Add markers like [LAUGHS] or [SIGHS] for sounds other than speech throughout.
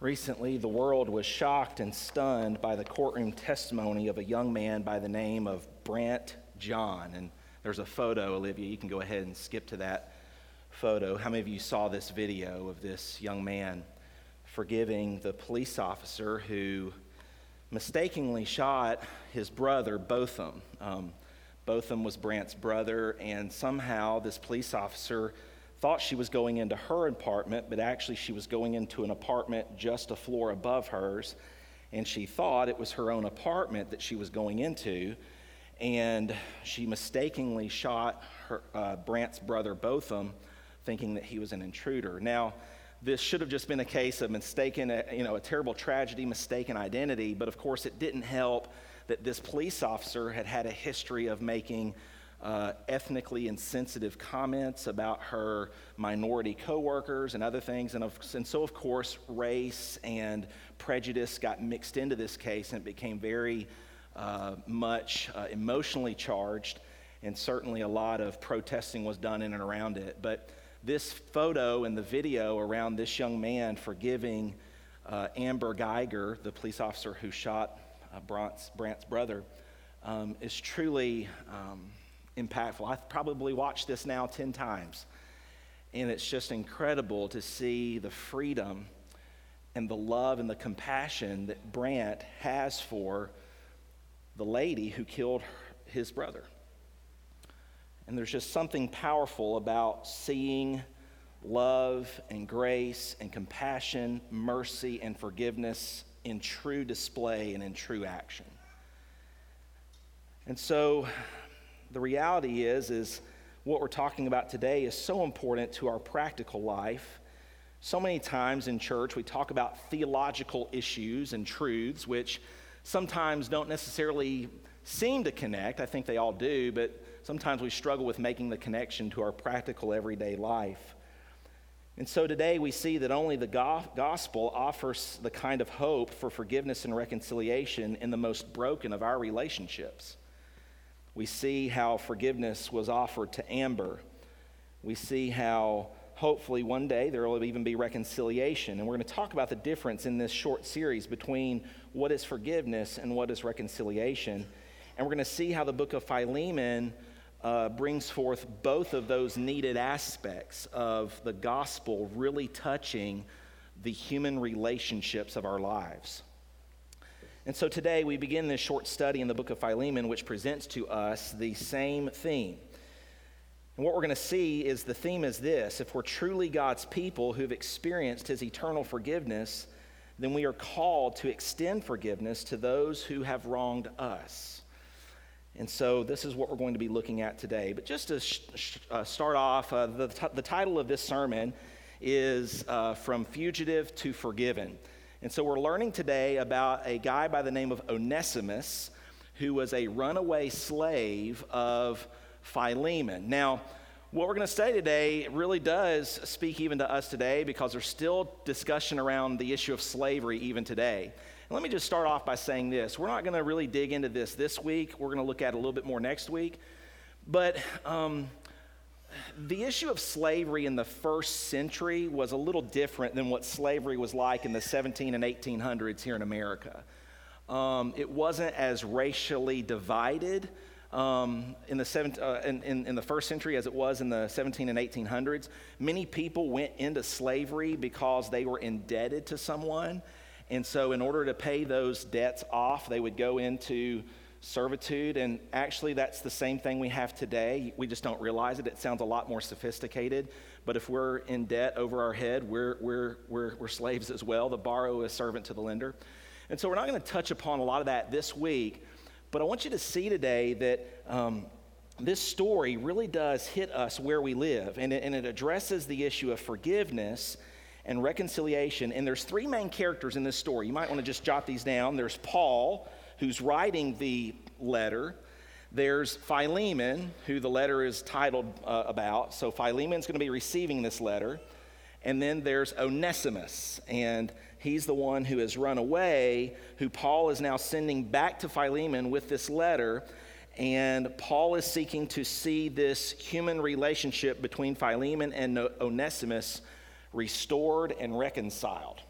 Recently, the world was shocked and stunned by the courtroom testimony of a young man by the name of Brandt Jean. And there's a photo, Olivia. You can go ahead and skip to that photo. How many of you saw this video of this young man forgiving the police officer who mistakenly shot his brother, Botham? Um, Botham was Brandt's brother, and somehow this police officer thought she was going into her apartment, but actually she was going into an apartment just a floor above hers. And she thought it was her own apartment that she was going into. And she mistakenly shot her, uh, Brandt's brother Botham, thinking that he was an intruder. Now, this should have just been a case of mistaken, uh, you know, a terrible tragedy, mistaken identity. But of course, it didn't help that this police officer had had a history of making uh, ethnically insensitive comments about her minority coworkers and other things. And, of, and so, of course, race and prejudice got mixed into this case and it became very uh, much uh, emotionally charged. And certainly a lot of protesting was done in and around it. But this photo and the video around this young man forgiving uh, Amber Guyger, the police officer who shot uh, Brandt's, Brandt's brother, um, is truly um, impactful. I've probably watched this now 10 times. And it's just incredible to see the freedom and the love and the compassion that Brandt has for the lady who killed his brother. And there's just something powerful about seeing love and grace and compassion, mercy and forgiveness in true display and in true action. And so the reality is is what we're talking about today is so important to our practical life. So many times in church we talk about theological issues and truths which sometimes don't necessarily seem to connect. I think they all do, but sometimes we struggle with making the connection to our practical everyday life. And so today we see that only the gospel offers the kind of hope for forgiveness and reconciliation in the most broken of our relationships. We see how forgiveness was offered to Amber. We see how hopefully one day there will even be reconciliation. And we're going to talk about the difference in this short series between what is forgiveness and what is reconciliation. And we're going to see how the book of Philemon uh, brings forth both of those needed aspects of the gospel really touching the human relationships of our lives. And so today we begin this short study in the book of Philemon, which presents to us the same theme. And what we're going to see is the theme is this if we're truly God's people who've experienced his eternal forgiveness, then we are called to extend forgiveness to those who have wronged us. And so this is what we're going to be looking at today. But just to sh- sh- uh, start off, uh, the, t- the title of this sermon is uh, From Fugitive to Forgiven. And so we're learning today about a guy by the name of Onesimus who was a runaway slave of Philemon. Now, what we're going to study today really does speak even to us today because there's still discussion around the issue of slavery even today. And let me just start off by saying this. We're not going to really dig into this this week. We're going to look at it a little bit more next week. But um, the issue of slavery in the first century was a little different than what slavery was like in the 17 and 1800s here in America. Um, it wasn't as racially divided um, in, the seven, uh, in, in, in, the first century as it was in the 17 and 1800s. Many people went into slavery because they were indebted to someone. And so, in order to pay those debts off, they would go into servitude. And actually, that's the same thing we have today. We just don't realize it. It sounds a lot more sophisticated. But if we're in debt over our head, we're, we're, we're, we're slaves as well. The borrower is servant to the lender. And so, we're not going to touch upon a lot of that this week. But I want you to see today that. Um, this story really does hit us where we live, and it, and it addresses the issue of forgiveness and reconciliation. And there's three main characters in this story. You might want to just jot these down. There's Paul, who's writing the letter. There's Philemon, who the letter is titled uh, about. So Philemon's going to be receiving this letter. And then there's Onesimus, and he's the one who has run away, who Paul is now sending back to Philemon with this letter. And Paul is seeking to see this human relationship between Philemon and Onesimus restored and reconciled.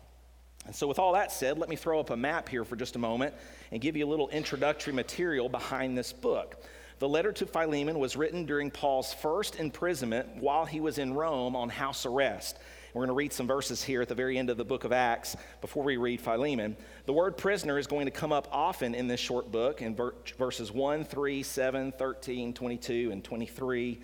And so, with all that said, let me throw up a map here for just a moment and give you a little introductory material behind this book. The letter to Philemon was written during Paul's first imprisonment while he was in Rome on house arrest. We're going to read some verses here at the very end of the book of Acts before we read Philemon. The word prisoner is going to come up often in this short book in ver- verses 1, 3, 7, 13, 22, and 23.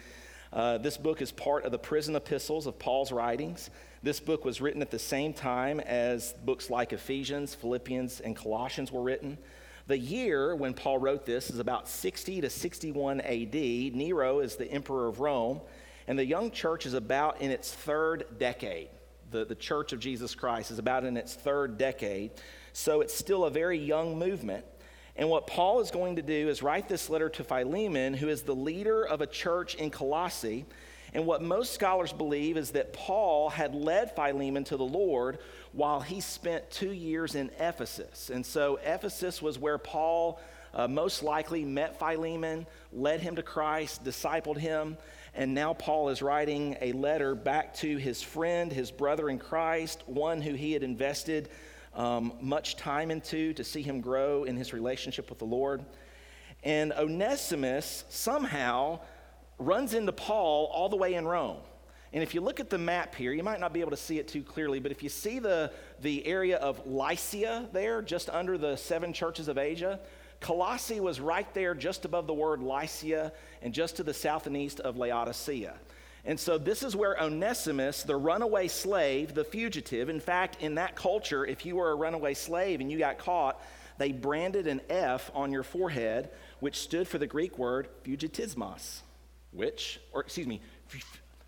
Uh, this book is part of the prison epistles of Paul's writings. This book was written at the same time as books like Ephesians, Philippians, and Colossians were written. The year when Paul wrote this is about 60 to 61 AD. Nero is the emperor of Rome, and the young church is about in its third decade. The, the church of Jesus Christ is about in its third decade. So it's still a very young movement. And what Paul is going to do is write this letter to Philemon, who is the leader of a church in Colossae. And what most scholars believe is that Paul had led Philemon to the Lord while he spent two years in Ephesus. And so Ephesus was where Paul uh, most likely met Philemon, led him to Christ, discipled him. And now Paul is writing a letter back to his friend, his brother in Christ, one who he had invested um, much time into to see him grow in his relationship with the Lord. And Onesimus somehow runs into Paul all the way in Rome. And if you look at the map here, you might not be able to see it too clearly, but if you see the, the area of Lycia there, just under the seven churches of Asia, Colossae was right there just above the word Lycia and just to the south and east of Laodicea. And so this is where Onesimus, the runaway slave, the fugitive, in fact, in that culture, if you were a runaway slave and you got caught, they branded an F on your forehead, which stood for the Greek word fugitismos which, or excuse me,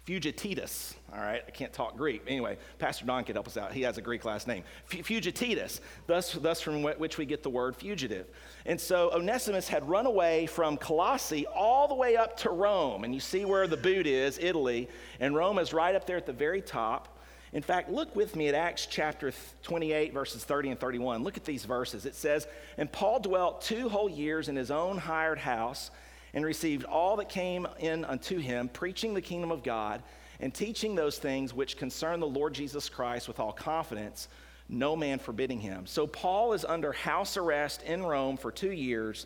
Fugititas. All right, I can't talk Greek. Anyway, Pastor Don could help us out. He has a Greek last name. Fugititas, thus, thus from which we get the word fugitive. And so Onesimus had run away from Colossae all the way up to Rome. And you see where the boot is, Italy. And Rome is right up there at the very top. In fact, look with me at Acts chapter 28, verses 30 and 31. Look at these verses. It says, And Paul dwelt two whole years in his own hired house and received all that came in unto him, preaching the kingdom of God and teaching those things which concern the Lord Jesus Christ with all confidence, no man forbidding him. So Paul is under house arrest in Rome for two years,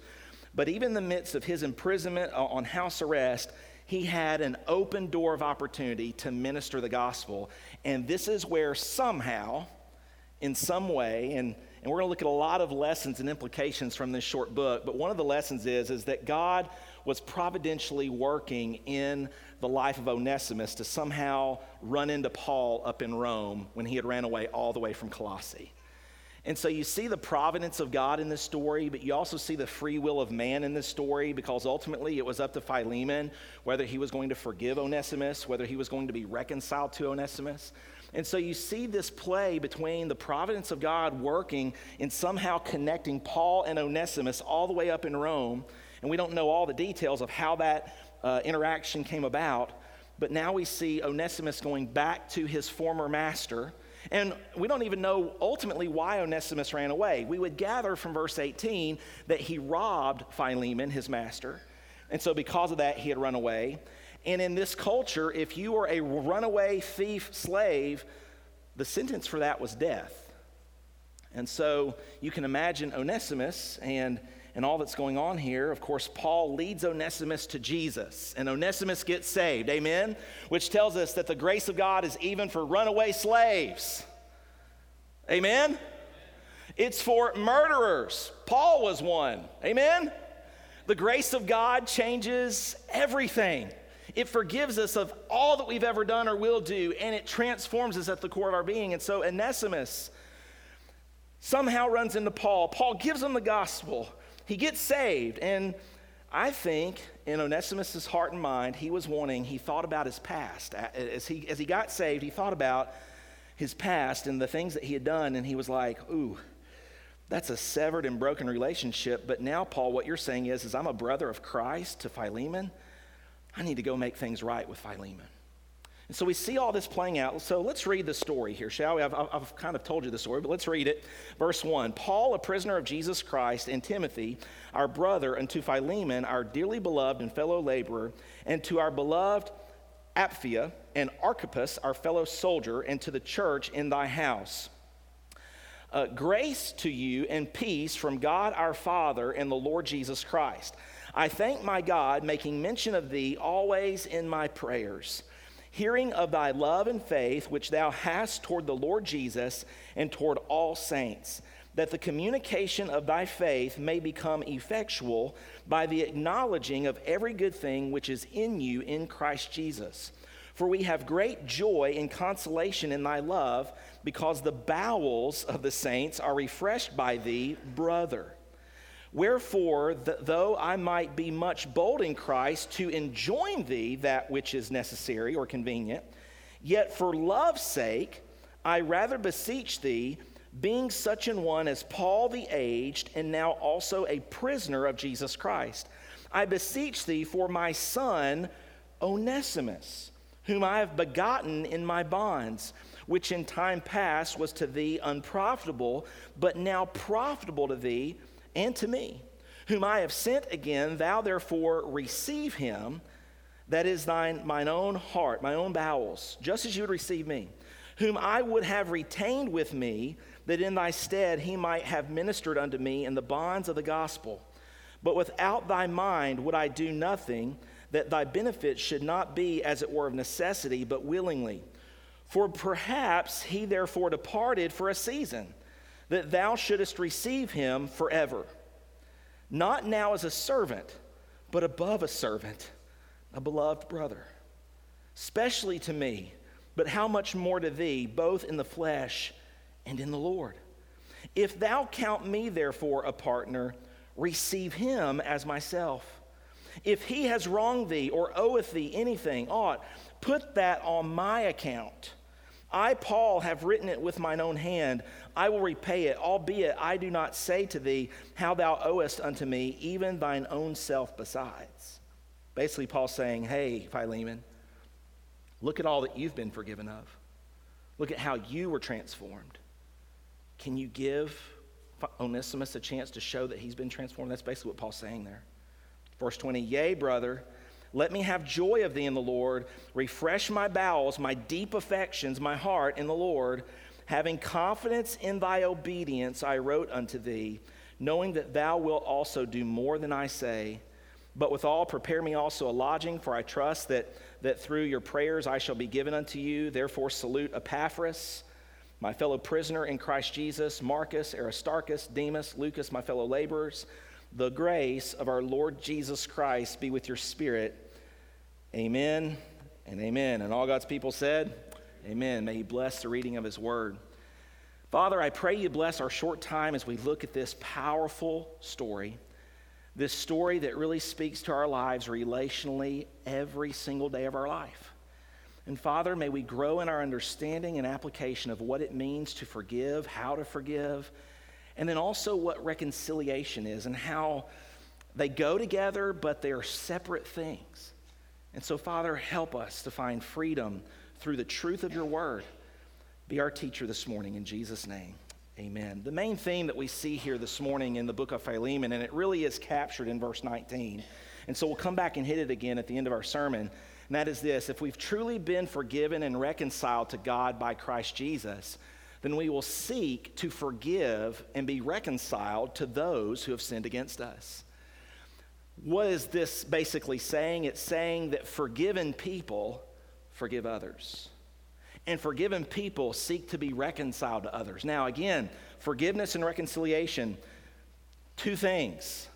but even in the midst of his imprisonment uh, on house arrest, he had an open door of opportunity to minister the gospel. And this is where somehow, in some way, and, and we're going to look at a lot of lessons and implications from this short book, but one of the lessons is, is that God was providentially working in the life of Onesimus to somehow run into Paul up in Rome when he had ran away all the way from Colossae. And so you see the providence of God in this story, but you also see the free will of man in this story because ultimately it was up to Philemon whether he was going to forgive Onesimus, whether he was going to be reconciled to Onesimus. And so you see this play between the providence of God working in somehow connecting Paul and Onesimus all the way up in Rome and we don't know all the details of how that uh, interaction came about. But now we see Onesimus going back to his former master. And we don't even know ultimately why Onesimus ran away. We would gather from verse 18 that he robbed Philemon, his master. And so, because of that, he had run away. And in this culture, if you were a runaway thief slave, the sentence for that was death. And so, you can imagine Onesimus and and all that's going on here, of course, Paul leads Onesimus to Jesus, and Onesimus gets saved. Amen? Which tells us that the grace of God is even for runaway slaves. Amen? It's for murderers. Paul was one. Amen? The grace of God changes everything. It forgives us of all that we've ever done or will do, and it transforms us at the core of our being. And so Onesimus somehow runs into Paul. Paul gives him the gospel he gets saved. And I think in Onesimus' heart and mind, he was wanting, he thought about his past. As he, as he got saved, he thought about his past and the things that he had done, and he was like, ooh, that's a severed and broken relationship. But now, Paul, what you're saying is, is I'm a brother of Christ to Philemon. I need to go make things right with Philemon. And so we see all this playing out. So let's read the story here, shall we? I've, I've, kind of told you the story, but let's read it. Verse 1 Paul, a prisoner of Jesus Christ, and Timothy, our brother, and to Philemon, our dearly beloved and fellow laborer, and to our beloved Apphia and Archippus, our fellow soldier, and to the church in thy house. Uh, grace to you and peace from God our Father and the Lord Jesus Christ. I thank my God, making mention of thee always in my prayers, hearing of thy love and faith which thou hast toward the Lord Jesus and toward all saints, that the communication of thy faith may become effectual by the acknowledging of every good thing which is in you in Christ Jesus. For we have great joy and consolation in thy love, because the bowels of the saints are refreshed by thee, brother. Wherefore, th- though I might be much bold in Christ to enjoin thee that which is necessary or convenient, yet for love's sake I rather beseech thee, being such an one as Paul the aged, and now also a prisoner of Jesus Christ, I beseech thee for my son Onesimus whom I have begotten in my bonds, which in time past was to thee unprofitable, but now profitable to thee and to me, whom I have sent again. Thou therefore receive him, that is thine, mine own heart, my own bowels, just as you would receive me, whom I would have retained with me, that in thy stead he might have ministered unto me in the bonds of the gospel. But without thy mind would I do nothing that thy benefit should not be as it were of necessity, but willingly. For perhaps he therefore departed for a season, that thou shouldest receive him forever. Not now as a servant, but above a servant, a beloved brother. Especially to me, but how much more to thee, both in the flesh and in the Lord. If thou count me therefore a partner, receive him as myself. If he has wronged thee or oweth thee anything, aught, put that on my account. I, Paul, have written it with mine own hand. I will repay it, albeit I do not say to thee how thou owest unto me, even thine own self besides. Basically, Paul's saying, Hey, Philemon, look at all that you've been forgiven of. Look at how you were transformed. Can you give Onesimus a chance to show that he's been transformed? That's basically what Paul's saying there. Verse 20, Yea, brother, let me have joy of thee in the Lord. Refresh my bowels, my deep affections, my heart in the Lord. Having confidence in thy obedience, I wrote unto thee, knowing that thou wilt also do more than I say. But withal, prepare me also a lodging, for I trust that, that through your prayers I shall be given unto you. Therefore, salute Epaphras, my fellow prisoner in Christ Jesus, Marcus, Aristarchus, Demas, Lucas, my fellow laborers. The grace of our Lord Jesus Christ be with your spirit. Amen and amen. And all God's people said, Amen. May He bless the reading of His word. Father, I pray you bless our short time as we look at this powerful story, this story that really speaks to our lives relationally every single day of our life. And Father, may we grow in our understanding and application of what it means to forgive, how to forgive, and then also what reconciliation is and how they go together, but they are separate things. And so, Father, help us to find freedom through the truth of your word. Be our teacher this morning in Jesus' name. Amen. The main theme that we see here this morning in the book of Philemon, and it really is captured in verse 19. And so we'll come back and hit it again at the end of our sermon. And that is this if we've truly been forgiven and reconciled to God by Christ Jesus, then we will seek to forgive and be reconciled to those who have sinned against us. What is this basically saying? It's saying that forgiven people forgive others. And forgiven people seek to be reconciled to others. Now, again, forgiveness and reconciliation, two things,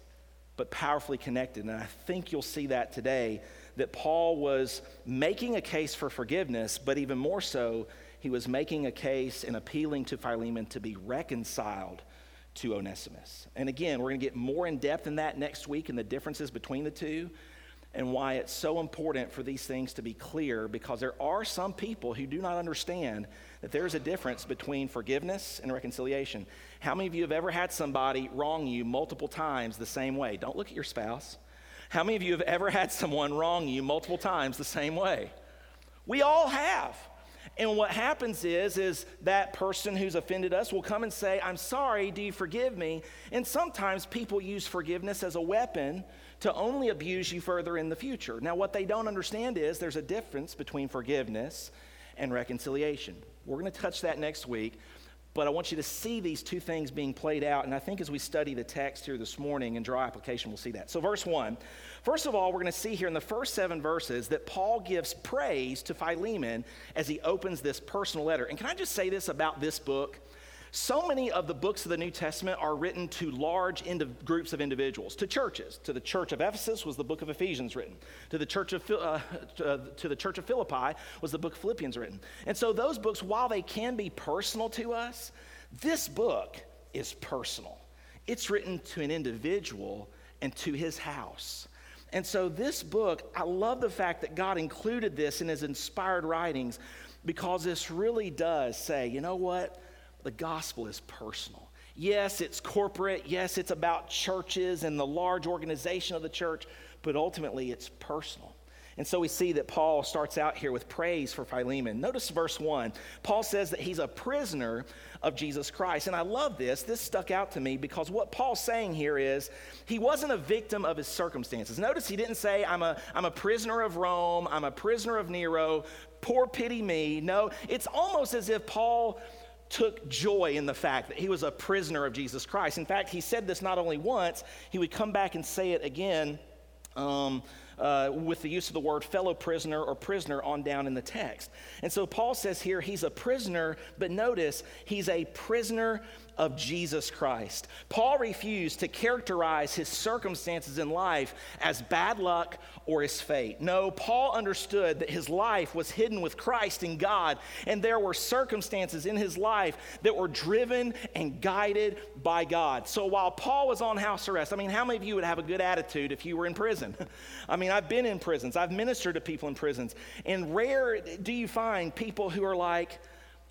but powerfully connected. And I think you'll see that today that Paul was making a case for forgiveness, but even more so, he was making a case and appealing to Philemon to be reconciled to Onesimus. And again, we're going to get more in depth in that next week and the differences between the two and why it's so important for these things to be clear because there are some people who do not understand that there's a difference between forgiveness and reconciliation. How many of you have ever had somebody wrong you multiple times the same way? Don't look at your spouse. How many of you have ever had someone wrong you multiple times the same way? We all have. And what happens is, is that person who's offended us will come and say, I'm sorry, do you forgive me? And sometimes people use forgiveness as a weapon to only abuse you further in the future. Now, what they don't understand is there's a difference between forgiveness and reconciliation. We're going to touch that next week. But I want you to see these two things being played out. And I think as we study the text here this morning and draw application, we'll see that. So, verse 1. First of all, we're going to see here in the first seven verses that Paul gives praise to Philemon as he opens this personal letter. And can I just say this about this book? So many of the books of the New Testament are written to large groups of individuals, to churches. To the church of Ephesus was the book of Ephesians written. To the church of, uh, uh, to the church of Philippi was the book of Philippians written. And so those books, while they can be personal to us, this book is personal. It's written to an individual and to his house. And so, this book, I love the fact that God included this in his inspired writings because this really does say, you know what? The gospel is personal. Yes, it's corporate. Yes, it's about churches and the large organization of the church, but ultimately it's personal. And so we see that Paul starts out here with praise for Philemon. Notice verse 1. Paul says that he's a prisoner of Jesus Christ. And I love this. This stuck out to me because what Paul's saying here is he wasn't a victim of his circumstances. Notice he didn't say, I'm a, I'm a prisoner of Rome, I'm a prisoner of Nero, poor pity me. No, it's almost as if Paul took joy in the fact that he was a prisoner of Jesus Christ. In fact, he said this not only once, he would come back and say it again. Um, uh, with the use of the word fellow prisoner or prisoner on down in the text. And so Paul says here he's a prisoner, but notice he's a prisoner of Jesus Christ. Paul refused to characterize his circumstances in life as bad luck or his fate. No, Paul understood that his life was hidden with Christ in God, and there were circumstances in his life that were driven and guided by God. So while Paul was on house arrest, I mean, how many of you would have a good attitude if you were in prison? [LAUGHS] I mean, I've been in prisons, I've ministered to people in prisons, and rare do you find people who are like,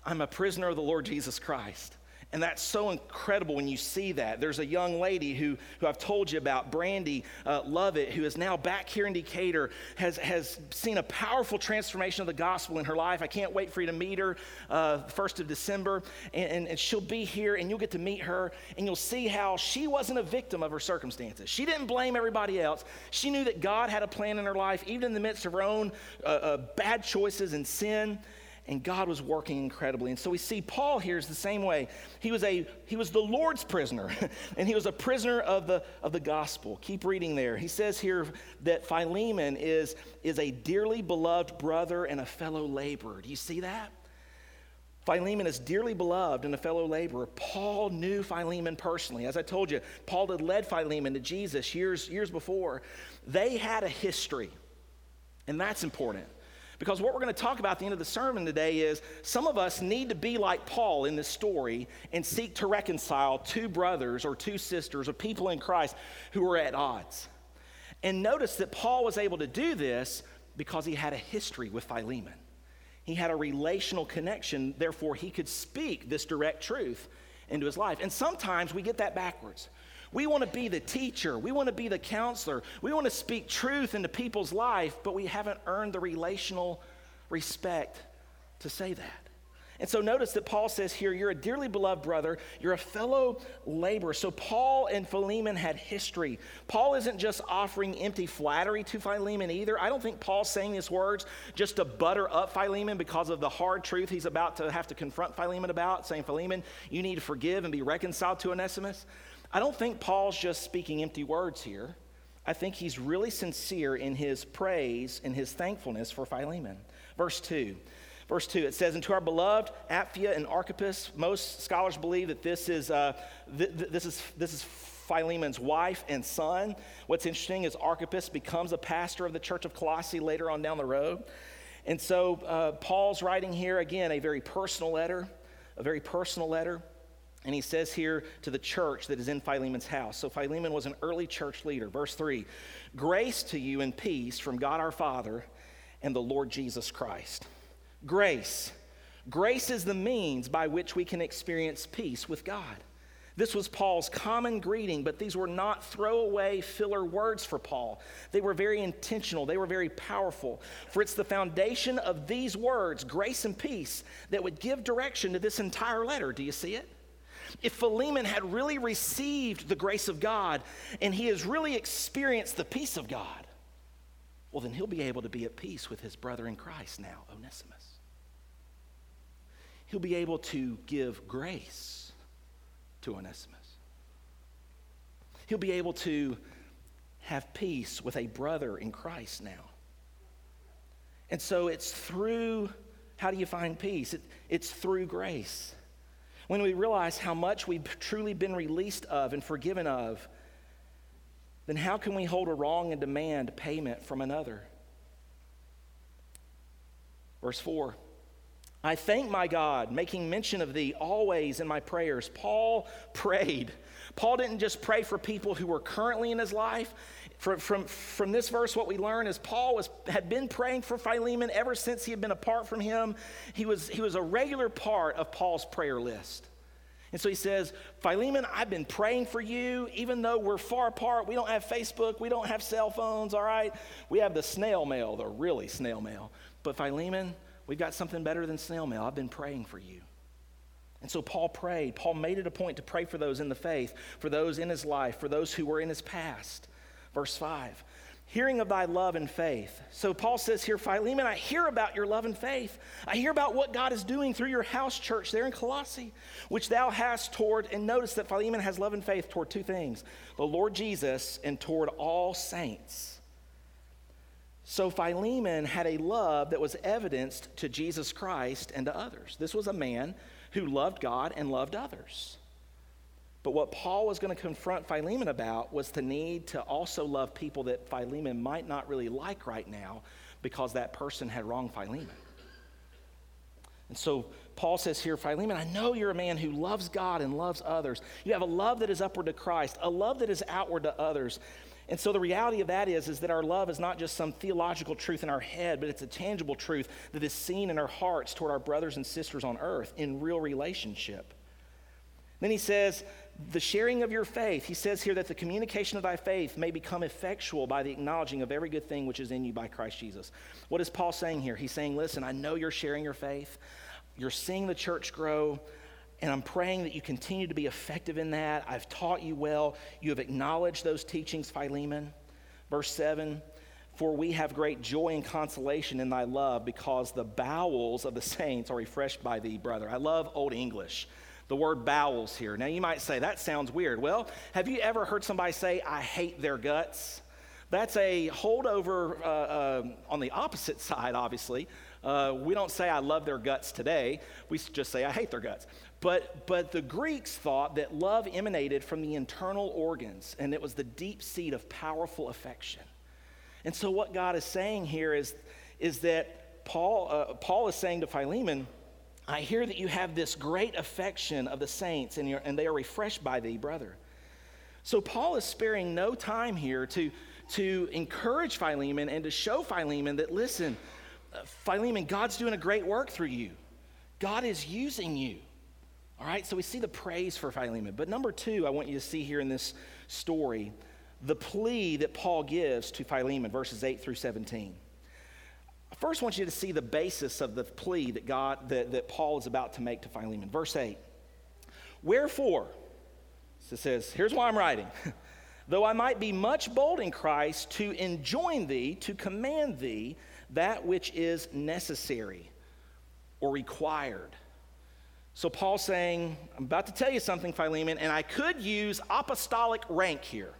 I'm a prisoner of the Lord Jesus Christ. And that's so incredible when you see that. There's a young lady who, who I've told you about, Brandy uh, Lovett, who is now back here in Decatur, has, has seen a powerful transformation of the gospel in her life. I can't wait for you to meet her uh, 1st of December. And, and, and she'll be here, and you'll get to meet her, and you'll see how she wasn't a victim of her circumstances. She didn't blame everybody else. She knew that God had a plan in her life, even in the midst of her own uh, uh bad choices and sin and God was working incredibly. And so we see Paul here is the same way. He was a he was the Lord's prisoner, [LAUGHS] and he was a prisoner of the of the gospel. Keep reading there. He says here that Philemon is is a dearly beloved brother and a fellow laborer. Do you see that? Philemon is dearly beloved and a fellow laborer. Paul knew Philemon personally. As I told you, Paul had led Philemon to Jesus years, years before. They had a history, and that's important. Because what we're going to talk about at the end of the sermon today is some of us need to be like Paul in this story and seek to reconcile two brothers or two sisters or people in Christ who are at odds. And notice that Paul was able to do this because he had a history with Philemon. He had a relational connection, therefore, he could speak this direct truth into his life. And sometimes we get that backwards. We want to be the teacher. We want to be the counselor. We want to speak truth into people's life, but we haven't earned the relational respect to say that. And so notice that Paul says here, you're a dearly beloved brother, you're a fellow laborer. So Paul and Philemon had history. Paul isn't just offering empty flattery to Philemon either. I don't think Paul's saying these words just to butter up Philemon because of the hard truth he's about to have to confront Philemon about, saying, Philemon, you need to forgive and be reconciled to Onesimus. I don't think Paul's just speaking empty words here. I think he's really sincere in his praise and his thankfulness for Philemon. Verse 2. Verse 2, it says, And to our beloved Apphia and Archippus, most scholars believe that this is, uh, th- th- this is, this is Philemon's wife and son. What's interesting is Archippus becomes a pastor of the church of Colossae later on down the road. And so uh, Paul's writing here, again, a very personal letter, a very personal letter. And he says here to the church that is in Philemon's house. So Philemon was an early church leader. Verse 3 Grace to you and peace from God our Father and the Lord Jesus Christ. Grace. Grace is the means by which we can experience peace with God. This was Paul's common greeting, but these were not throwaway filler words for Paul. They were very intentional, they were very powerful. For it's the foundation of these words, grace and peace, that would give direction to this entire letter. Do you see it? If Philemon had really received the grace of God and he has really experienced the peace of God, well, then he'll be able to be at peace with his brother in Christ now, Onesimus. he'll be able to give grace to Onesimus. He'll be able to have peace with a brother in Christ now. And so it's through, how do you find peace? It, it's through grace. When we realize how much we've truly been released of and forgiven of, then how can we hold a wrong and demand payment from another? Verse 4 I thank my God, making mention of thee always in my prayers. Paul [LAUGHS] prayed. Paul didn't just pray for people who were currently in his life. From, from, from this verse, what we learn is Paul was, had been praying for Philemon ever since he had been apart from him. He was, he was a regular part of Paul's prayer list. And so he says, Philemon, I've been praying for you, even though we're far apart. We don't have Facebook, we don't have cell phones, all right? We have the snail mail, the really snail mail. But Philemon, we've got something better than snail mail. I've been praying for you. And so Paul prayed. Paul made it a point to pray for those in the faith, for those in his life, for those who were in his past. Verse 5 hearing of thy love and faith. So Paul says here, Philemon, I hear about your love and faith. I hear about what God is doing through your house church there in Colossae, which thou hast toward, and notice that Philemon has love and faith toward two things the Lord Jesus and toward all saints. So Philemon had a love that was evidenced to Jesus Christ and to others. This was a man who loved God and loved others. But what Paul was going to confront Philemon about was the need to also love people that Philemon might not really like right now because that person had wronged Philemon. And so Paul says here, Philemon, I know you're a man who loves God and loves others. You have a love that is upward to Christ, a love that is outward to others. And so the reality of that is, is that our love is not just some theological truth in our head, but it's a tangible truth that is seen in our hearts toward our brothers and sisters on earth in real relationship. Then he says, the sharing of your faith, he says here that the communication of thy faith may become effectual by the acknowledging of every good thing which is in you by Christ Jesus. What is Paul saying here? He's saying, listen, I know you're sharing your faith, you're seeing the church grow, and I'm praying that you continue to be effective in that. I've taught you well. You have acknowledged those teachings, Philemon. Verse 7 For we have great joy and consolation in thy love because the bowels of the saints are refreshed by thee, brother. I love Old English the word bowels here. Now, you might say, that sounds weird. Well, have you ever heard somebody say, I hate their guts? That's a holdover uh, uh, on the opposite [LAUGHS] side, obviously. Uh, we don't say, I love their guts today. We just say, I hate their guts. But, but the Greeks thought that love emanated from the internal organs, and it was the deep seat of powerful affection. And so, what God is saying here is, is that Paul, uh, Paul is saying to Philemon, I hear that you have this great affection of the saints, and, and they are refreshed by thee, brother. So Paul is sparing no time here to, to encourage Philemon and to show Philemon that, listen, uh, Philemon, God's doing a great work through you. God is using you. All right, so we see the praise for Philemon. But number two, I want you to see here in this story the plea that Paul gives to Philemon, verses 8 through 17. I first want you to see the basis of the plea that God that, that Paul is about to make to Philemon. Verse 8. Wherefore, so it says, here's why I'm writing. [LAUGHS] Though I might be much bold in Christ to enjoin thee, to command thee that which is necessary or required. So Paul's saying, I'm about to tell you something, Philemon, and I could use apostolic rank here.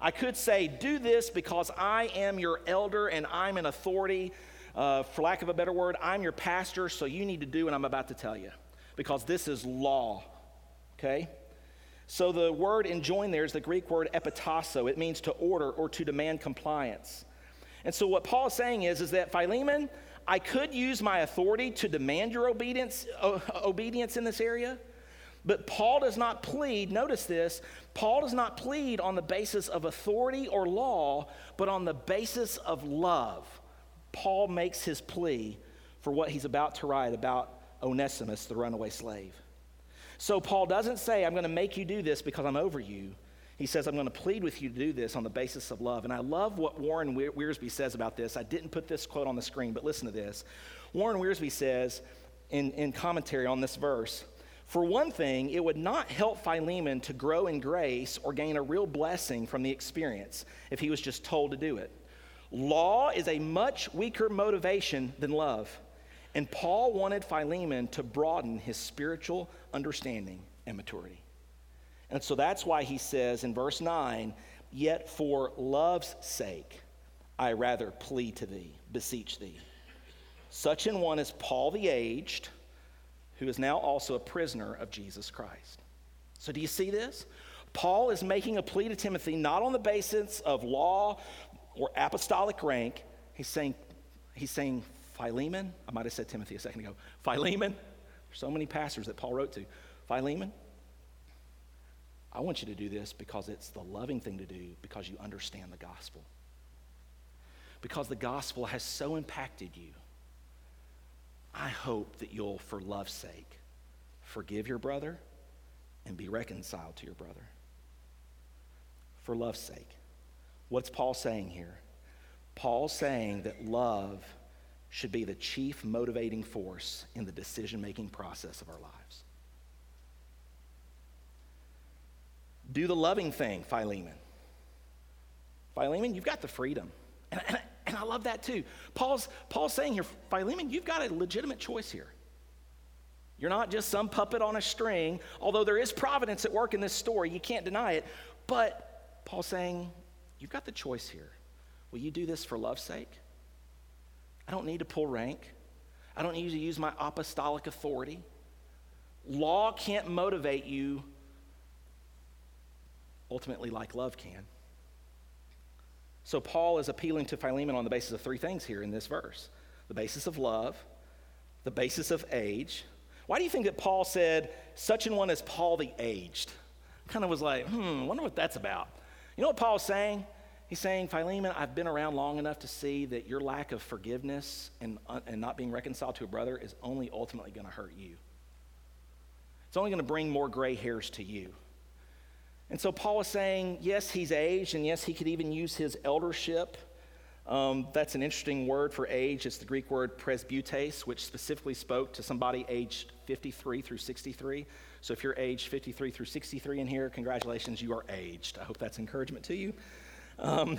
I could say, do this because I am your elder and I'm an authority uh, for lack of a better word, I'm your pastor, so you need to do what I'm about to tell you because this is law. Okay? So the word enjoin there is the Greek word epitasso. It means to order or to demand compliance. And so what Paul is saying is, is that Philemon, I could use my authority to demand your obedience, uh, obedience in this area, but Paul does not plead, notice this, Paul does not plead on the basis of authority or law, but on the basis of love. Paul makes his plea for what he's about to write about Onesimus, the runaway slave. So Paul doesn't say, I'm going to make you do this because I'm over you. He says, I'm going to plead with you to do this on the basis of love. And I love what Warren Wiersbe says about this. I didn't put this quote on the screen, but listen to this. Warren Wiersbe says in, in commentary on this verse For one thing, it would not help Philemon to grow in grace or gain a real blessing from the experience if he was just told to do it. Law is a much weaker motivation than love. And Paul wanted Philemon to broaden his spiritual understanding and maturity. And so that's why he says in verse 9, Yet for love's sake, I rather plead to thee, beseech thee. Such an one as Paul the aged, who is now also a prisoner of Jesus Christ. So, do you see this? Paul is making a plea to Timothy not on the basis of law or apostolic rank. He's saying, he's saying, Philemon, I might have said Timothy a second ago. Philemon, there's so many pastors that Paul wrote to. Philemon, I want you to do this because it's the loving thing to do because you understand the gospel. Because the gospel has so impacted you. I hope that you'll, for love's sake, forgive your brother and be reconciled to your brother. For love's sake. What's Paul saying here? Paul's saying that love should be the chief motivating force in the decision making process of our lives. Do the loving thing, Philemon. Philemon, you've got the freedom. And, and, and I love that too. Paul's, Paul's saying here, Philemon, you've got a legitimate choice here. You're not just some puppet on a string, although there is providence at work in this story. You can't deny it. But Paul's saying, you've got the choice here. Will you do this for love's sake? I don't need to pull rank. I don't need to use my apostolic authority. Law can't motivate you ultimately like love can. So Paul is appealing to Philemon on the basis of three things here in this verse the basis of love, the basis of age. Why do you think that Paul said, such an one as Paul the aged? Kind of was like, hmm, wonder what that's about. You know what Paul's saying? He's saying, Philemon, I've been around long enough to see that your lack of forgiveness and, uh, and not being reconciled to a brother is only ultimately going to hurt you. It's only going to bring more gray hairs to you. And so Paul is saying, yes, he's aged, and yes, he could even use his eldership. Um, that's an interesting word for age. It's the Greek word presbytes, which specifically spoke to somebody aged 53 through 63. So if you're aged 53 through 63 in here, congratulations, you are aged. I hope that's encouragement to you. Um,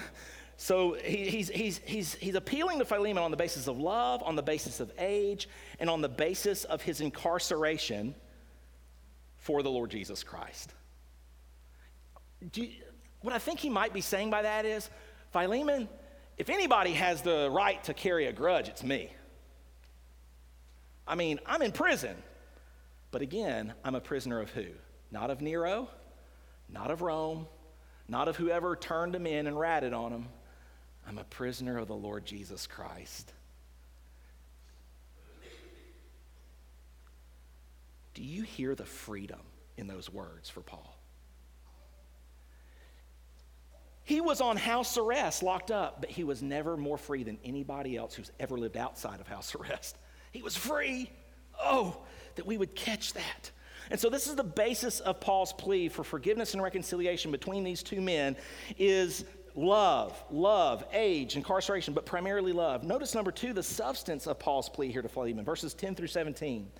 so he, he's, he's, he's, he's appealing to Philemon on the basis of love, on the basis of age, and on the basis of his incarceration for the Lord Jesus Christ you, what I think he might be saying by that is Philemon, if anybody has the right to carry a grudge, it's me. I mean, I'm in prison. But again, I'm a prisoner of who? Not of Nero, not of Rome, not of whoever turned him in and ratted on him. I'm a prisoner of the Lord Jesus Christ. Do you hear the freedom in those words for Paul? He was on house arrest, locked up, but he was never more free than anybody else who's ever lived outside of house [LAUGHS] arrest. He was free. Oh, that we would catch that. And so this is the basis of Paul's plea for forgiveness and reconciliation between these two men is love, love, age, incarceration, but primarily love. Notice number 2 the substance of Paul's plea here to Philemon, verses 10 through 17.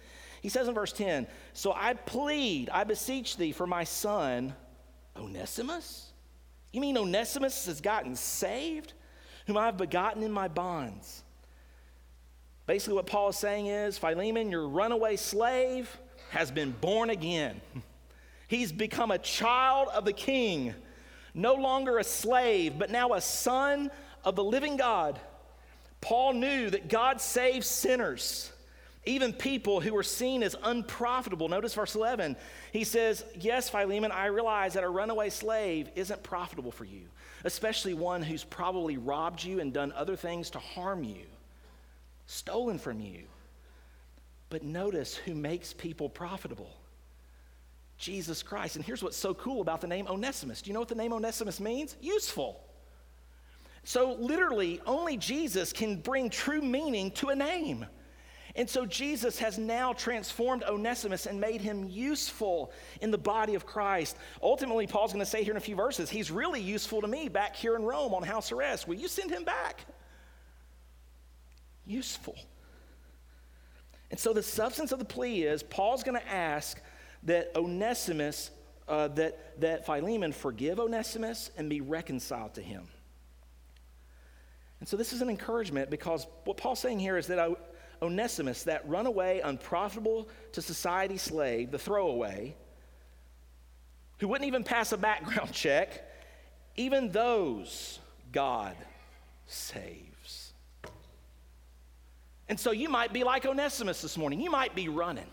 He says in verse 10, "So I plead, I beseech thee for my son Onesimus, you mean Onesimus has gotten saved, whom I've begotten in my bonds? Basically, what Paul is saying is Philemon, your runaway slave, has been born again. He's become a child of the king, no longer a slave, but now a son of the living God. Paul knew that God saves sinners even people who were seen as unprofitable. Notice verse 11. He says, Yes, Philemon, I realize that a runaway slave isn't profitable for you, especially one who's probably robbed you and done other things to harm you, stolen from you. But notice who makes people profitable Jesus Christ. And here's what's so cool about the name Onesimus. Do you know what the name Onesimus means? Useful. So, literally, only Jesus can bring true meaning to a name. And so Jesus has now transformed Onesimus and made him useful in the body of Christ. Ultimately, Paul's going to say here in a few verses, he's really useful to me back here in Rome on house arrest. Will you send him back? Useful. And so the substance of the plea is Paul's going to ask that Onesimus, uh, that, that Philemon forgive Onesimus and be reconciled to him. And so this is an encouragement because what Paul's saying here is that Onesimus, that runaway, unprofitable to society slave, the throwaway, who wouldn't even pass a background [LAUGHS] check, even those God saves. And so you might be like Onesimus this morning. You might be running.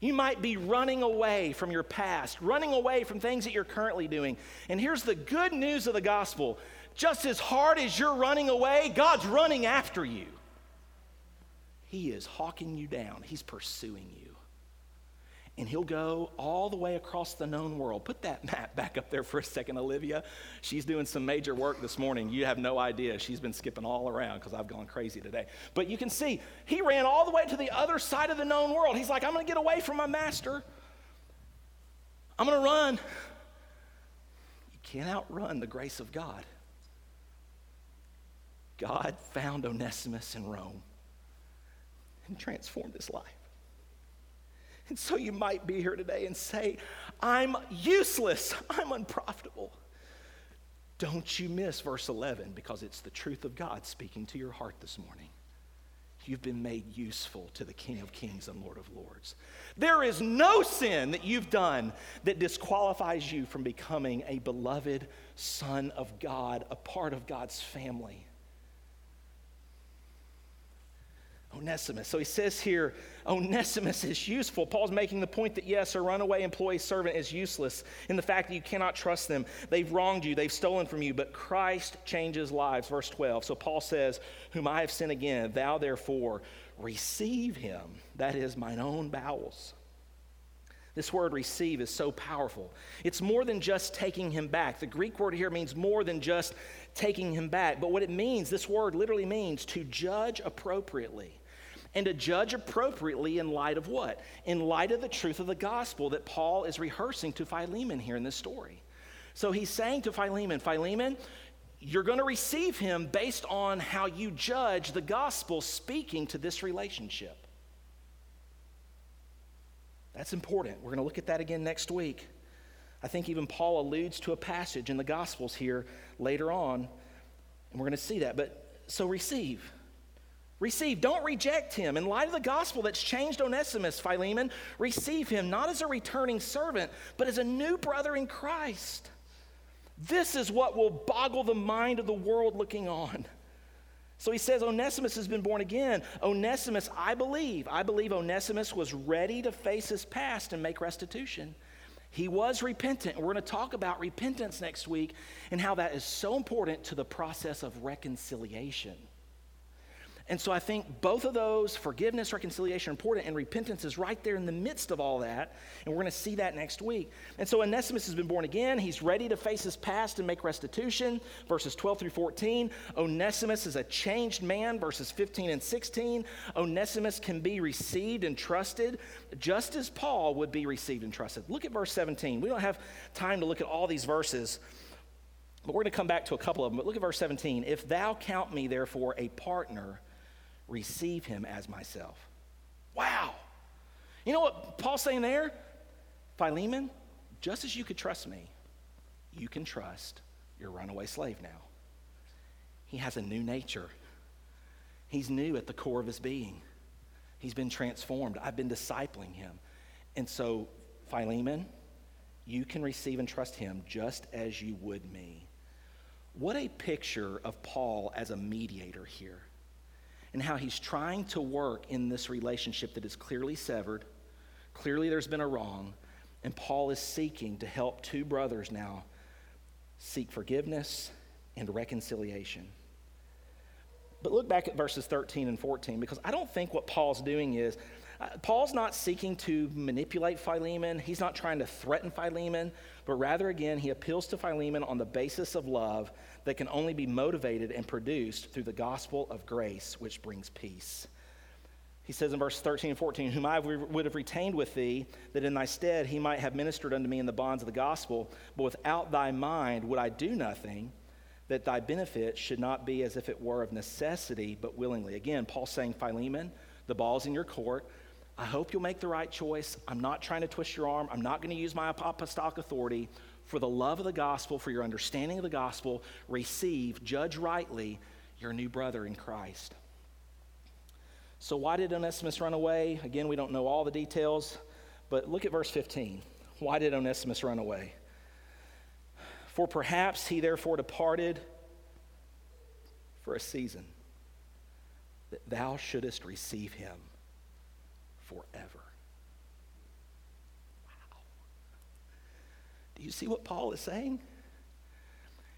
You might be running away from your past, running away from things that you're currently doing. And here's the good news of the gospel just as hard as you're running away, God's running after you. He is hawking you down, He's pursuing you and he'll go all the way across the known world. Put that [LAUGHS] map back up there for a second, Olivia. She's doing some major work this morning. You have no idea. She's been skipping all around because I've gone crazy today. But you can see, he ran all the way to the other side of the known world. He's like, I'm going to get away from my master. I'm going to run. You can't outrun the grace of God. God found Onesimus in Rome and transformed his life. And so you might be here today and say, I'm useless, I'm unprofitable. Don't you miss verse 11 because it's the truth of God speaking to your heart this morning. You've been made useful to the King of Kings and Lord of Lords. There is no sin that you've done that disqualifies you from becoming a beloved son of God, a part of God's family. Onesimus. So he says here, Onesimus is useful. Paul's making the point that yes, a runaway employee servant is useless in the fact that you cannot trust them. They've wronged you, they've stolen from you, but Christ changes lives. Verse 12. So Paul says, Whom I have sent again, thou therefore receive him. That is mine own bowels. This word receive is so powerful. It's more than just taking him back. The Greek word here means more than just taking him back. But what it means, this word literally means to judge appropriately and to judge appropriately in light of what? In light of the truth of the gospel that Paul is rehearsing to Philemon here in this story. So he's saying to Philemon, Philemon, you're going to receive him based on how you judge the gospel speaking to this relationship. That's important. We're going to look at that again next week. I think even Paul alludes to a passage in the Gospels here later on, and we're going to see that. But so receive. Receive. Don't reject him. In light of the gospel that's changed Onesimus, Philemon, receive him not as a returning servant, but as a new brother in Christ. This is what will boggle the mind of the world looking on. So he says, Onesimus has been born again. Onesimus, I believe, I believe Onesimus was ready to face his past and make restitution. He was repentant. We're going to talk about repentance next week and how that is so important to the process of reconciliation. And so I think both of those, forgiveness, reconciliation, important, and repentance is right there in the midst of all that. And we're going to see that next week. And so Onesimus has been born again. He's ready to face his past and make restitution. Verses 12 through 14. Onesimus is a changed man. Verses 15 and 16. Onesimus can be received and trusted just as Paul would be received and trusted. Look at verse 17. We don't have time to look at all these verses. But we're going to come back to a couple of them. But look at verse 17. If thou count me, therefore, a partner receive him as myself. Wow. You know what Paul's saying there? Philemon, just as you could trust me, you can trust your runaway slave now. He has a new nature. He's new at the core of his being. He's been transformed. I've been discipling him. And so, Philemon, you can receive and trust him just as you would me. What a picture of Paul as a mediator here and how he's trying to work in this relationship that is clearly severed. Clearly, there's been a wrong. And Paul is seeking to help two brothers now seek forgiveness and reconciliation. But look back at verses 13 and 14 because I don't think what Paul's doing is Paul's not seeking to manipulate Philemon. He's not trying to threaten Philemon, but rather, again, he appeals to Philemon on the basis of love that can only be motivated and produced through the gospel of grace, which brings peace. He says in verse 13 and 14, Whom I would have retained with thee, that in thy stead he might have ministered unto me in the bonds of the gospel, but without thy mind would I do nothing that thy benefit should not be as if it were of necessity, but willingly. Again, Paul saying, Philemon, the ball's in your court. I hope you'll make the right choice. I'm not trying to twist your arm. I'm not going to use my apostolic authority. For the love of the gospel, for your understanding of the gospel, receive, judge rightly, your new brother in Christ. So, why did Onesimus run away? Again, we don't know all the details, but look at verse 15. Why did Onesimus run away? For perhaps he therefore departed for a season, that thou shouldest receive him forever. Wow. Do you see what Paul is saying?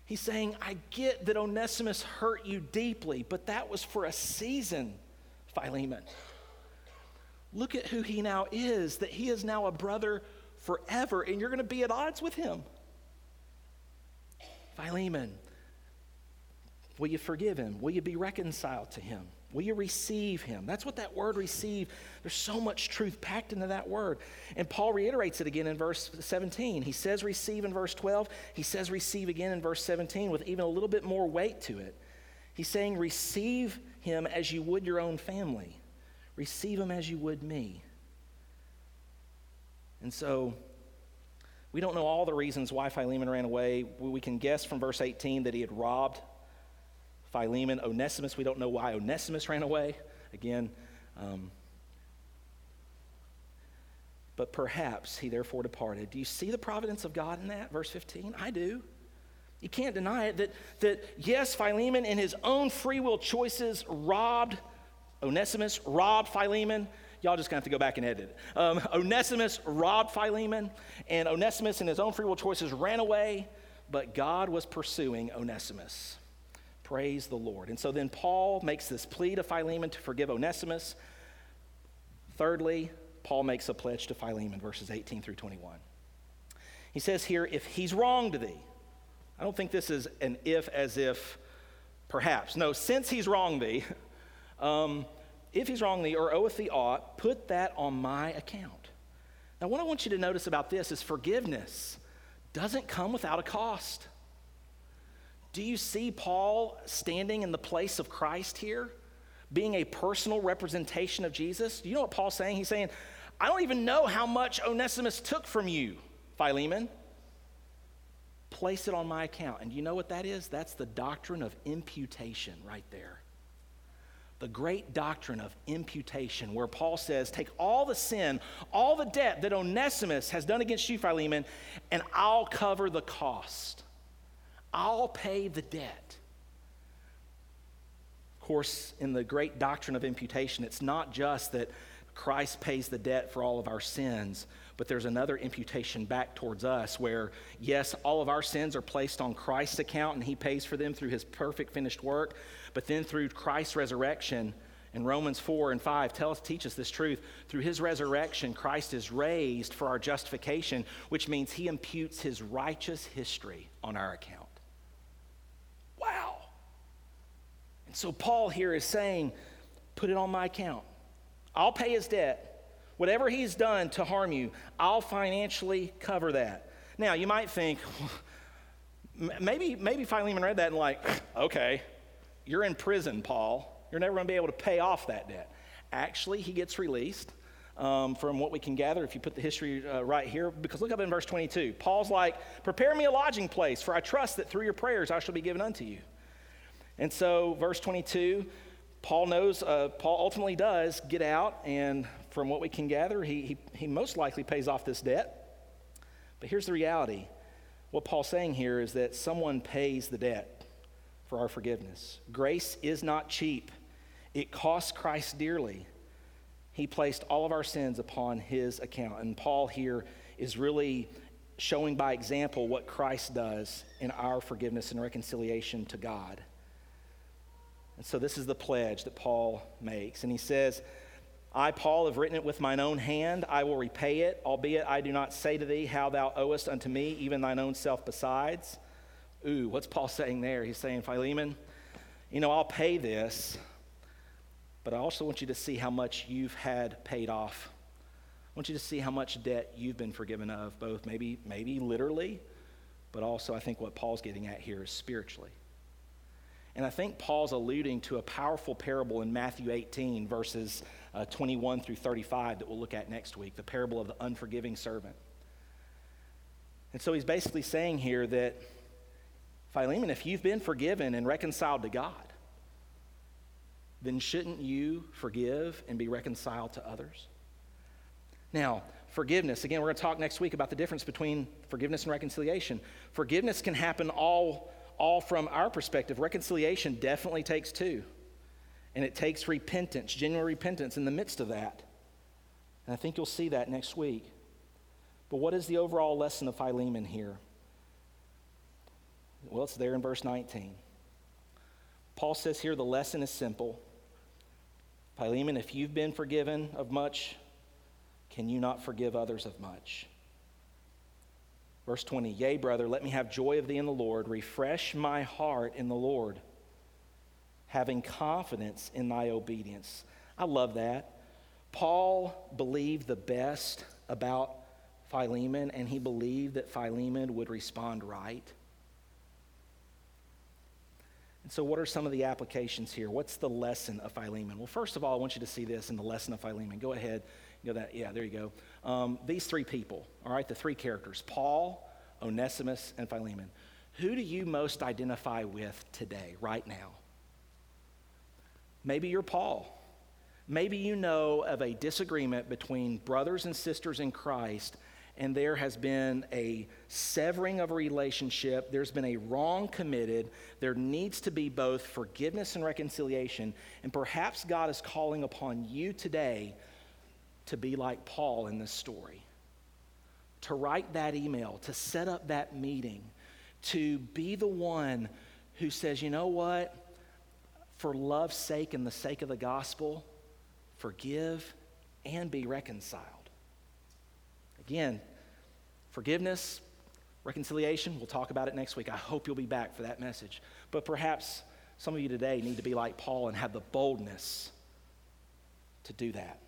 He's saying, I get that Onesimus hurt you deeply, but that was for a season, Philemon. Look at who he now is, that he is now a brother forever, and you're going to be at odds with him. Philemon, will you forgive him? Will you be reconciled to him? Will you receive him? That's what that word receive, there's so much truth packed into that word. And Paul reiterates it again in verse 17. He says receive in verse 12. He says receive again in verse 17 with even a little bit more weight to it. He's saying receive him as you would your own family, receive him as you would me. And so we don't know all the reasons why Philemon ran away. We can guess from verse 18 that he had robbed Philemon. Onesimus, we don't know why Onesimus ran away. Again, um, but perhaps he therefore departed. Do you see the providence of God in that? Verse 15? I do. You can't deny it that, that yes, Philemon, in his own free will choices, robbed Onesimus, robbed Philemon. Y'all just gonna have to go back and edit it. Um, Onesimus robbed Philemon, and Onesimus, in his own free will choices, ran away, but God was pursuing Onesimus. Praise the Lord. And so then Paul makes this plea to Philemon to forgive Onesimus. Thirdly, Paul makes a pledge to Philemon, verses 18 through 21. He says here, if he's wronged thee, I don't think this is an if as if perhaps. No, since he's wronged thee, [LAUGHS] um, if he's wronged thee or oweth thee aught, put that on my account. Now, what I want you to notice about this is forgiveness doesn't come without a cost. Do you see Paul standing in the place of Christ here, being a personal representation of Jesus? Do you know what Paul's saying? He's saying, I don't even know how much Onesimus took from you, Philemon. Place it on my account. And you know what that is? That's the doctrine of imputation right there. The great doctrine of imputation, where Paul says, Take all the sin, all the debt that Onesimus has done against you, Philemon, and I'll cover the cost. I'll pay the debt. Of course, in the great doctrine of imputation, it's not just that Christ pays the debt for all of our sins, but there's another imputation back towards us where, yes, all of our sins are placed on Christ's account and he pays for them through his perfect finished work, but then through Christ's resurrection, in Romans 4 and 5 tell us, teach us this truth. Through his resurrection, Christ is raised for our justification, which means he imputes his righteous history on our account. Wow. And so Paul here is saying, put it on my account. I'll pay his debt. Whatever he's done to harm you, I'll financially cover that. Now, you might think, maybe, maybe Philemon read that and, like, [SIGHS] okay, you're in prison, Paul. You're never going to be able to pay off that debt. Actually, he gets released. Um, from what we can gather, if you put the history uh, right here, because look up in verse 22. Paul's like, Prepare me a lodging place, for I trust that through your prayers I shall be given unto you. And so, verse 22, Paul knows, uh, Paul ultimately does get out, and from what we can gather, he, he, he most likely pays off this debt. But here's the reality what Paul's saying here is that someone pays the debt for our forgiveness. Grace is not cheap, it costs Christ dearly. He placed all of our sins upon his account. And Paul here is really showing by example what Christ does in our forgiveness and reconciliation to God. And so this is the pledge that Paul makes. And he says, I, Paul, have written it with mine own hand. I will repay it, albeit I do not say to thee how thou owest unto me, even thine own self besides. Ooh, what's Paul saying there? He's saying, Philemon, you know, I'll pay this, but I also want you to see how much you've had paid off. I want you to see how much debt you've been forgiven of, both maybe, maybe literally, but also I think what Paul's getting at here is spiritually. And I think Paul's alluding to a powerful parable in Matthew 18, verses uh, 21 through 35, that we'll look at next week the parable of the unforgiving servant. And so he's basically saying here that, Philemon, if you've been forgiven and reconciled to God, then shouldn't you forgive and be reconciled to others? Now, forgiveness. Again, we're going to talk next week about the difference between forgiveness and reconciliation. Forgiveness can happen all, all from our perspective. Reconciliation definitely takes two. And it takes repentance, genuine repentance in the midst of that. And I think you'll see that next week. But what is the overall lesson of Philemon here? Well, it's there in verse 19. Paul says here the lesson is simple. Philemon, if you've been forgiven of much, can you not forgive others of much? Verse 20, Yea, brother, let me have joy of thee in the Lord. Refresh my heart in the Lord, having confidence in thy obedience. I love that. Paul believed the best about Philemon, and he believed that Philemon would respond right. And so, what are some of the applications here? What's the lesson of Philemon? Well, first of all, I want you to see this in the lesson of Philemon. Go ahead. Go that. Yeah, there you go. Um, these three people, all right, the three characters Paul, Onesimus, and Philemon. Who do you most identify with today, right now? Maybe you're Paul. Maybe you know of a disagreement between brothers and sisters in Christ and there has been a severing of a relationship, there's been a wrong committed, there needs to be both forgiveness and reconciliation. And perhaps God is calling upon you today to be like Paul in this story, to write that email, to set up that meeting, to be the one who says, you know what? For love's sake and the sake of the gospel, forgive and be reconciled. Again, forgiveness, reconciliation, we'll talk about it next week. I hope you'll be back for that message. But perhaps some of you today need to be like Paul and have the boldness to do that.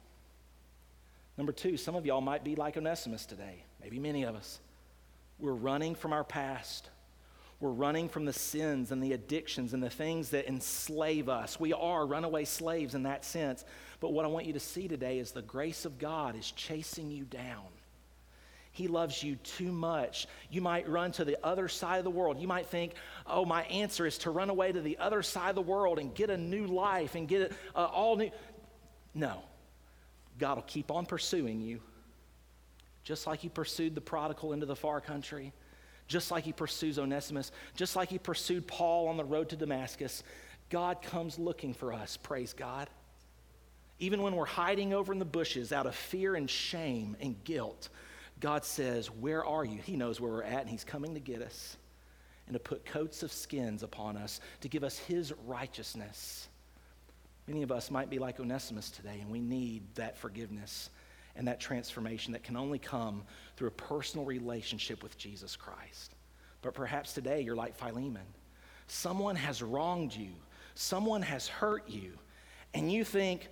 Number two, some of y'all might be like Onesimus today, maybe many of us. We're running from our past. We're running from the sins and the addictions and the things that enslave us. We are runaway slaves in that sense. But what I want you to see today is the grace of God is chasing you down. He loves you too much. You might run to the other side of the world. You might think, oh, my answer is to run away to the other side of the world and get a new life and get it uh, all new. No. God will keep on pursuing you, just like He pursued the prodigal into the far country, just like He pursues Onesimus, just like He pursued Paul on the road to Damascus. God comes looking for us, praise God. Even when we're hiding over in the bushes out of fear and shame and guilt, God says, Where are you? He knows where we're at, and He's coming to get us and to put coats of skins upon us to give us His righteousness. Many of us might be like Onesimus today, and we need that forgiveness and that transformation that can only come through a personal relationship with Jesus Christ. But perhaps today you're like Philemon. Someone has wronged you, someone has hurt you, and you think,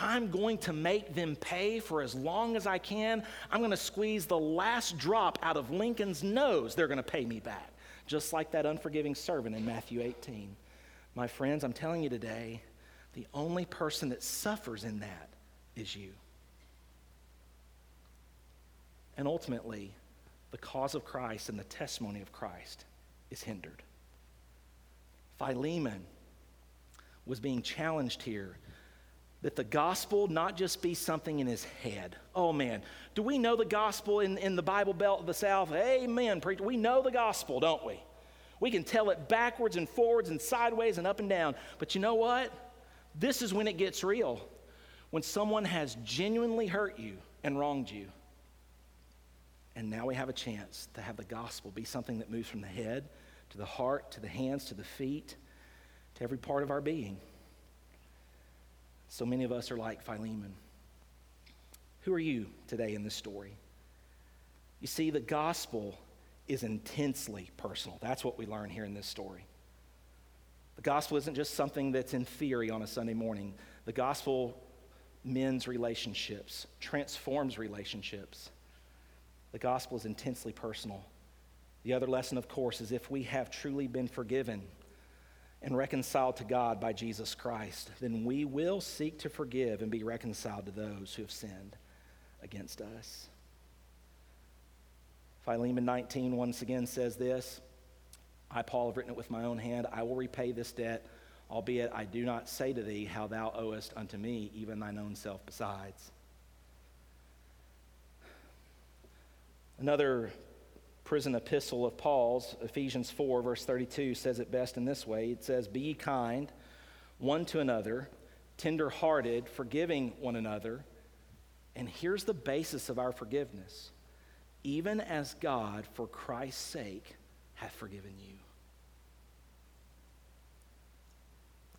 I'm going to make them pay for as long as I can. I'm going to squeeze the last drop out of Lincoln's nose. They're going to pay me back, just like that unforgiving servant in Matthew 18. My friends, I'm telling you today, the only person that suffers in that is you. And ultimately, the cause of Christ and the testimony of Christ is hindered. Philemon was being challenged here that the gospel not just be something in his head. Oh man, do we know the gospel in, in the Bible Belt of the South? Amen, preacher. We know the gospel, don't we? We can tell it backwards and forwards and sideways and up and down. But you know what? This is when it gets real. When someone has genuinely hurt you and wronged you. And now we have a chance to have the gospel be something that moves from the head to the heart to the hands to the feet to every part of our being. So many of us are like Philemon. Who are you today in this story? You see, the gospel is intensely personal. That's what we learn here in this story. The gospel isn't just something that's in theory on a Sunday morning. The gospel mends relationships, transforms relationships. The gospel is intensely personal. The other lesson, of course, is if we have truly been forgiven, and reconciled to God by Jesus Christ, then we will seek to forgive and be reconciled to those who have sinned against us. Philemon 19 once again says this I, Paul, have written it with my own hand. I will repay this debt albeit I do not say to thee how thou owest unto me, even thine own self besides. Another prison epistle of Paul's, Ephesians 4, verse 32, says it best in this way It says, Be kind one to another, tender hearted, forgiving one another. And here's the basis of our forgiveness even as God, for Christ's sake, hath forgiven you.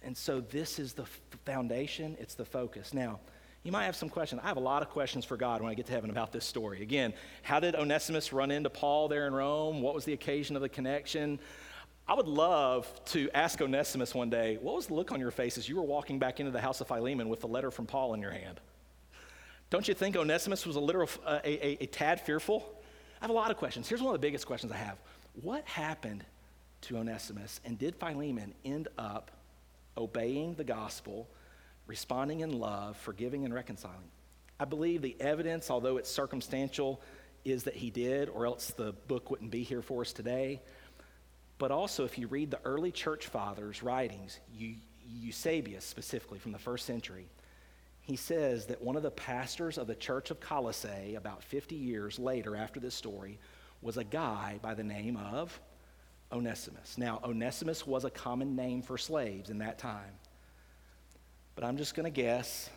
And so this is the foundation, it's the focus. Now, you might have some questions. I have a lot of questions for God when I get to heaven about this story. Again, how did Onesimus run into Paul there in Rome? What was the occasion of the connection? I would love to ask Onesimus one day, what was the look on your face as you were walking back into the house of Philemon with the letter from Paul in your hand? Don't you think Onesimus was a little, uh, a, a, a tad fearful? I have a lot of questions. Here's one of the biggest questions I have What happened to Onesimus, and did Philemon end up obeying the gospel, responding in love, forgiving and reconciling? I believe the evidence, although it's circumstantial, is that he did, or else the book wouldn't be here for us today. But also, if you read the early church fathers' writings, Eusebius specifically from the first century, he says that one of the pastors of the church of Colossae, about 50 years later after this story, was a guy by the name of Onesimus. Now, Onesimus was a common name for slaves in that time. But I'm just going to guess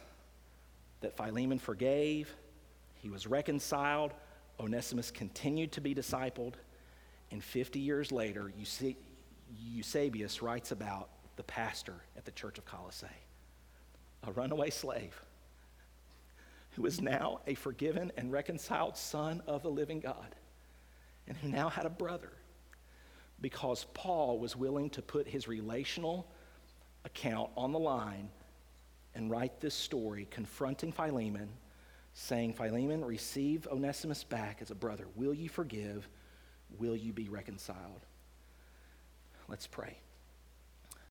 that Philemon forgave, he was reconciled, Onesimus continued to be discipled, and 50 years later, Eusebius writes about the pastor at the church of Colossae, a runaway slave who is now a forgiven and reconciled son of the living God, and who now had a brother because Paul was willing to put his relational account on the line and write this story confronting Philemon, saying, Philemon, receive Onesimus back as a brother. Will you forgive? Will you be reconciled? Let's pray.